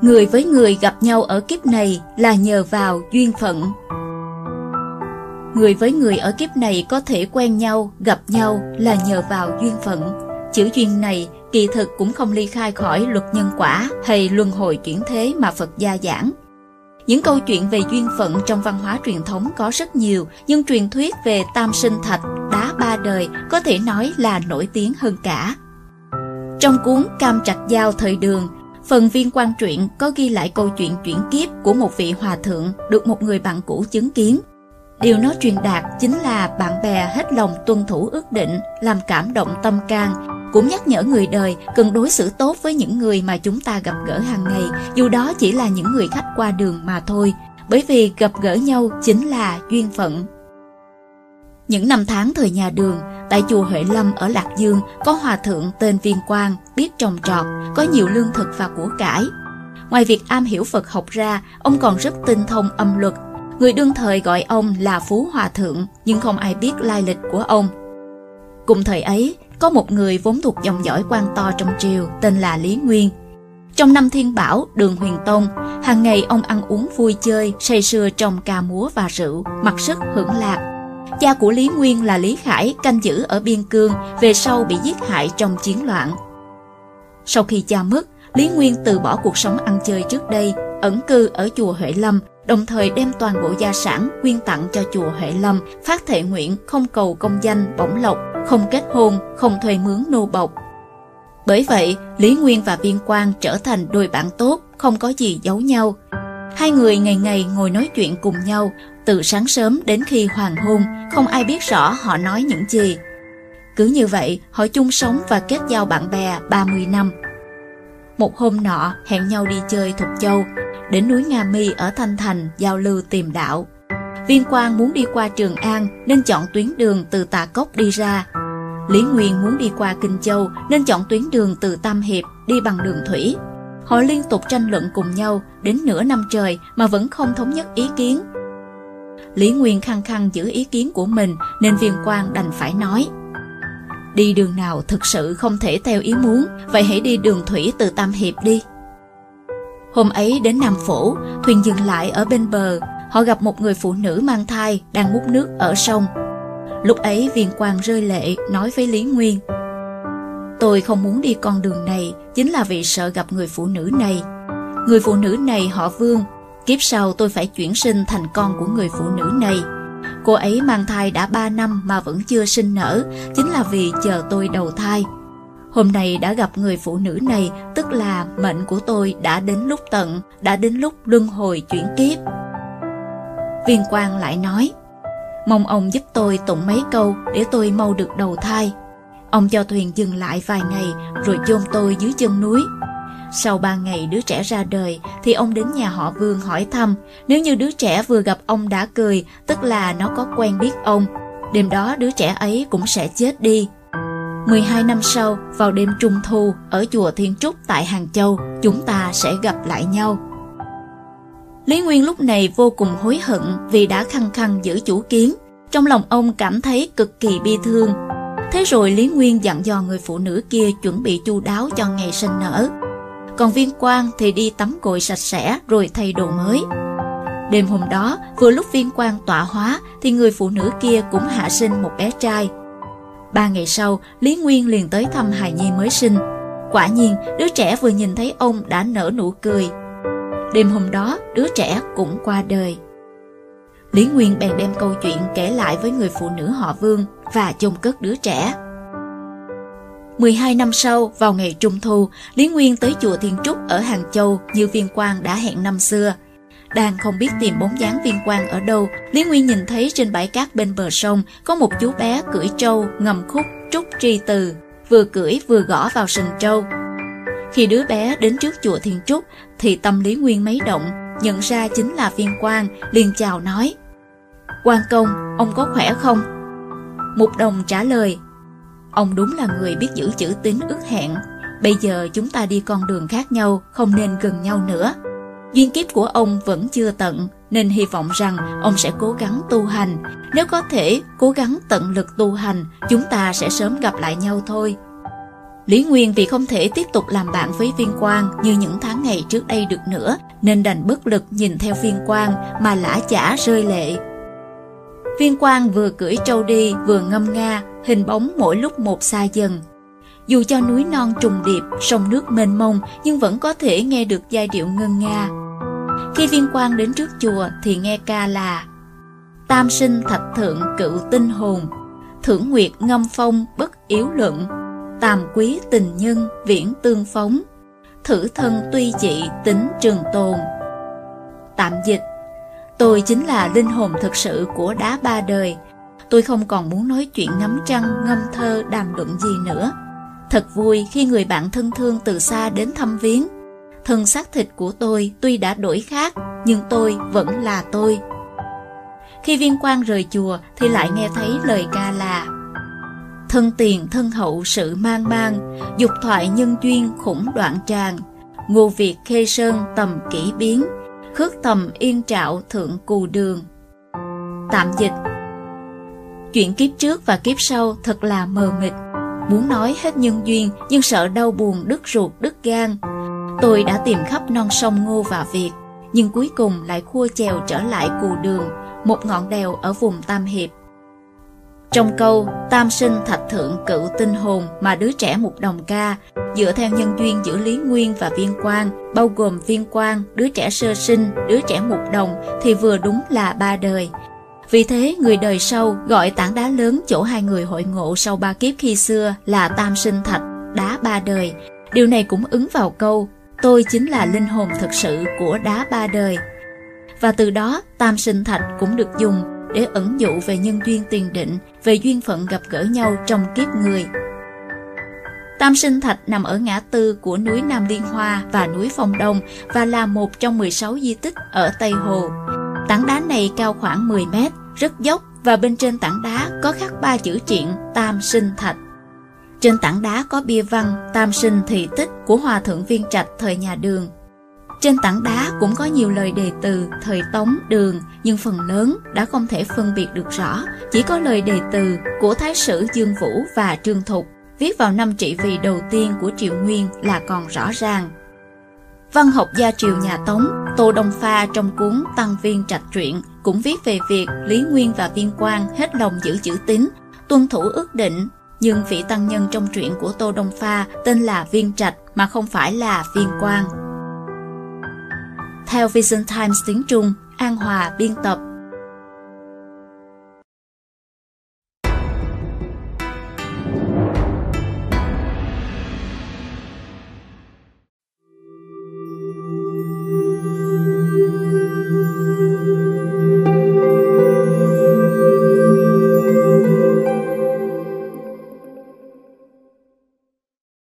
Người với người gặp nhau ở kiếp này là nhờ vào duyên phận. Người với người ở kiếp này có thể quen nhau, gặp nhau là nhờ vào duyên phận. Chữ duyên này kỳ thực cũng không ly khai khỏi luật nhân quả hay luân hồi chuyển thế mà Phật gia giảng. Những câu chuyện về duyên phận trong văn hóa truyền thống có rất nhiều, nhưng truyền thuyết về tam sinh thạch, đá ba đời có thể nói là nổi tiếng hơn cả. Trong cuốn Cam Trạch Giao thời đường, phần viên quan truyện có ghi lại câu chuyện chuyển kiếp của một vị hòa thượng được một người bạn cũ chứng kiến. Điều nó truyền đạt chính là bạn bè hết lòng tuân thủ ước định, làm cảm động tâm can, cũng nhắc nhở người đời cần đối xử tốt với những người mà chúng ta gặp gỡ hàng ngày, dù đó chỉ là những người khách qua đường mà thôi, bởi vì gặp gỡ nhau chính là duyên phận. Những năm tháng thời nhà đường, tại chùa Huệ Lâm ở Lạc Dương có hòa thượng tên Viên Quang, biết trồng trọt, có nhiều lương thực và của cải. Ngoài việc am hiểu Phật học ra, ông còn rất tinh thông âm luật. Người đương thời gọi ông là Phú Hòa Thượng, nhưng không ai biết lai lịch của ông. Cùng thời ấy, có một người vốn thuộc dòng dõi quan to trong triều tên là Lý Nguyên. Trong năm thiên bảo, đường huyền tông, hàng ngày ông ăn uống vui chơi, say sưa trong ca múa và rượu, mặc sức hưởng lạc. Cha của Lý Nguyên là Lý Khải canh giữ ở biên cương, về sau bị giết hại trong chiến loạn. Sau khi cha mất, Lý Nguyên từ bỏ cuộc sống ăn chơi trước đây, ẩn cư ở chùa Huệ Lâm, đồng thời đem toàn bộ gia sản quyên tặng cho chùa Huệ Lâm, phát thệ nguyện không cầu công danh, bổng lộc, không kết hôn, không thuê mướn nô bộc. Bởi vậy, Lý Nguyên và Viên Quang trở thành đôi bạn tốt, không có gì giấu nhau. Hai người ngày ngày ngồi nói chuyện cùng nhau, từ sáng sớm đến khi hoàng hôn, không ai biết rõ họ nói những gì. Cứ như vậy, họ chung sống và kết giao bạn bè 30 năm. Một hôm nọ, hẹn nhau đi chơi Thục Châu, đến núi Nga Mi ở Thanh Thành giao lưu tìm đạo. Viên Quang muốn đi qua Trường An nên chọn tuyến đường từ Tà Cốc đi ra. Lý Nguyên muốn đi qua Kinh Châu nên chọn tuyến đường từ Tam Hiệp đi bằng đường thủy. Họ liên tục tranh luận cùng nhau đến nửa năm trời mà vẫn không thống nhất ý kiến. Lý Nguyên khăng khăng giữ ý kiến của mình nên Viên Quang đành phải nói Đi đường nào thực sự không thể theo ý muốn, vậy hãy đi đường thủy từ Tam Hiệp đi. Hôm ấy đến Nam Phủ, thuyền dừng lại ở bên bờ, họ gặp một người phụ nữ mang thai đang múc nước ở sông. Lúc ấy viên quang rơi lệ nói với Lý Nguyên Tôi không muốn đi con đường này chính là vì sợ gặp người phụ nữ này. Người phụ nữ này họ Vương, kiếp sau tôi phải chuyển sinh thành con của người phụ nữ này. Cô ấy mang thai đã 3 năm mà vẫn chưa sinh nở, chính là vì chờ tôi đầu thai. Hôm nay đã gặp người phụ nữ này, tức là mệnh của tôi đã đến lúc tận, đã đến lúc luân hồi chuyển kiếp. Viên quang lại nói, mong ông giúp tôi tụng mấy câu để tôi mau được đầu thai. Ông cho thuyền dừng lại vài ngày rồi chôn tôi dưới chân núi. Sau ba ngày đứa trẻ ra đời thì ông đến nhà họ Vương hỏi thăm. Nếu như đứa trẻ vừa gặp ông đã cười, tức là nó có quen biết ông. Đêm đó đứa trẻ ấy cũng sẽ chết đi. 12 năm sau, vào đêm trung thu, ở chùa Thiên Trúc tại Hàng Châu, chúng ta sẽ gặp lại nhau. Lý Nguyên lúc này vô cùng hối hận vì đã khăng khăng giữ chủ kiến. Trong lòng ông cảm thấy cực kỳ bi thương. Thế rồi Lý Nguyên dặn dò người phụ nữ kia chuẩn bị chu đáo cho ngày sinh nở. Còn viên quang thì đi tắm gội sạch sẽ rồi thay đồ mới. Đêm hôm đó, vừa lúc viên quang tọa hóa thì người phụ nữ kia cũng hạ sinh một bé trai. Ba ngày sau, Lý Nguyên liền tới thăm hài nhi mới sinh. Quả nhiên, đứa trẻ vừa nhìn thấy ông đã nở nụ cười. Đêm hôm đó, đứa trẻ cũng qua đời. Lý Nguyên bèn đem câu chuyện kể lại với người phụ nữ họ Vương và chôn cất đứa trẻ. 12 năm sau, vào ngày Trung Thu, Lý Nguyên tới chùa Thiên Trúc ở Hàng Châu như viên quang đã hẹn năm xưa. Đang không biết tìm bóng dáng viên quang ở đâu, Lý Nguyên nhìn thấy trên bãi cát bên bờ sông có một chú bé cưỡi trâu ngầm khúc trúc tri từ, vừa cưỡi vừa gõ vào sừng trâu. Khi đứa bé đến trước chùa Thiên Trúc thì tâm Lý Nguyên mấy động, nhận ra chính là viên quang, liền chào nói. quan công, ông có khỏe không? Mục đồng trả lời, ông đúng là người biết giữ chữ tín ước hẹn. Bây giờ chúng ta đi con đường khác nhau, không nên gần nhau nữa. Duyên kiếp của ông vẫn chưa tận, nên hy vọng rằng ông sẽ cố gắng tu hành. Nếu có thể, cố gắng tận lực tu hành, chúng ta sẽ sớm gặp lại nhau thôi. Lý Nguyên vì không thể tiếp tục làm bạn với viên quang như những tháng ngày trước đây được nữa, nên đành bất lực nhìn theo viên quang mà lã chả rơi lệ. Viên quang vừa cưỡi trâu đi vừa ngâm nga, hình bóng mỗi lúc một xa dần. Dù cho núi non trùng điệp, sông nước mênh mông nhưng vẫn có thể nghe được giai điệu ngân nga. Khi viên quang đến trước chùa thì nghe ca là Tam sinh thạch thượng cựu tinh hồn, thưởng nguyệt ngâm phong bất yếu luận, tàm quý tình nhân viễn tương phóng, thử thân tuy dị tính trường tồn. Tạm dịch Tôi chính là linh hồn thực sự của đá ba đời. Tôi không còn muốn nói chuyện ngắm trăng, ngâm thơ, đàm luận gì nữa. Thật vui khi người bạn thân thương từ xa đến thăm viếng. Thân xác thịt của tôi tuy đã đổi khác, nhưng tôi vẫn là tôi. Khi viên quan rời chùa thì lại nghe thấy lời ca là Thân tiền thân hậu sự mang mang, dục thoại nhân duyên khủng đoạn tràng, ngô việt khê sơn tầm kỹ biến, khước tầm yên trạo thượng cù đường. Tạm dịch Chuyện kiếp trước và kiếp sau thật là mờ mịt, muốn nói hết nhân duyên nhưng sợ đau buồn đứt ruột đứt gan. Tôi đã tìm khắp non sông Ngô và Việt, nhưng cuối cùng lại khua chèo trở lại cù đường, một ngọn đèo ở vùng Tam Hiệp. Trong câu Tam sinh thạch thượng cựu tinh hồn mà đứa trẻ một đồng ca dựa theo nhân duyên giữa Lý Nguyên và Viên Quang, bao gồm Viên Quang, đứa trẻ sơ sinh, đứa trẻ một đồng thì vừa đúng là ba đời. Vì thế, người đời sau gọi tảng đá lớn chỗ hai người hội ngộ sau ba kiếp khi xưa là Tam sinh thạch, đá ba đời. Điều này cũng ứng vào câu Tôi chính là linh hồn thực sự của đá ba đời. Và từ đó, Tam sinh thạch cũng được dùng để ẩn dụ về nhân duyên tiền định, về duyên phận gặp gỡ nhau trong kiếp người. Tam sinh thạch nằm ở ngã tư của núi Nam Liên Hoa và núi Phong Đông và là một trong 16 di tích ở Tây Hồ. Tảng đá này cao khoảng 10 mét, rất dốc và bên trên tảng đá có khắc ba chữ triện Tam sinh thạch. Trên tảng đá có bia văn Tam sinh thị tích của Hòa thượng Viên Trạch thời nhà Đường trên tảng đá cũng có nhiều lời đề từ thời Tống Đường, nhưng phần lớn đã không thể phân biệt được rõ, chỉ có lời đề từ của Thái sử Dương Vũ và Trương Thục, viết vào năm trị vì đầu tiên của Triều Nguyên là còn rõ ràng. Văn học gia triều nhà Tống, Tô Đông Pha trong cuốn Tăng Viên Trạch Truyện cũng viết về việc Lý Nguyên và Viên Quang hết lòng giữ chữ tín, tuân thủ ước định, nhưng vị tăng nhân trong truyện của Tô Đông Pha tên là Viên Trạch mà không phải là Viên Quang. Theo Vision Times tiếng Trung, An Hòa biên tập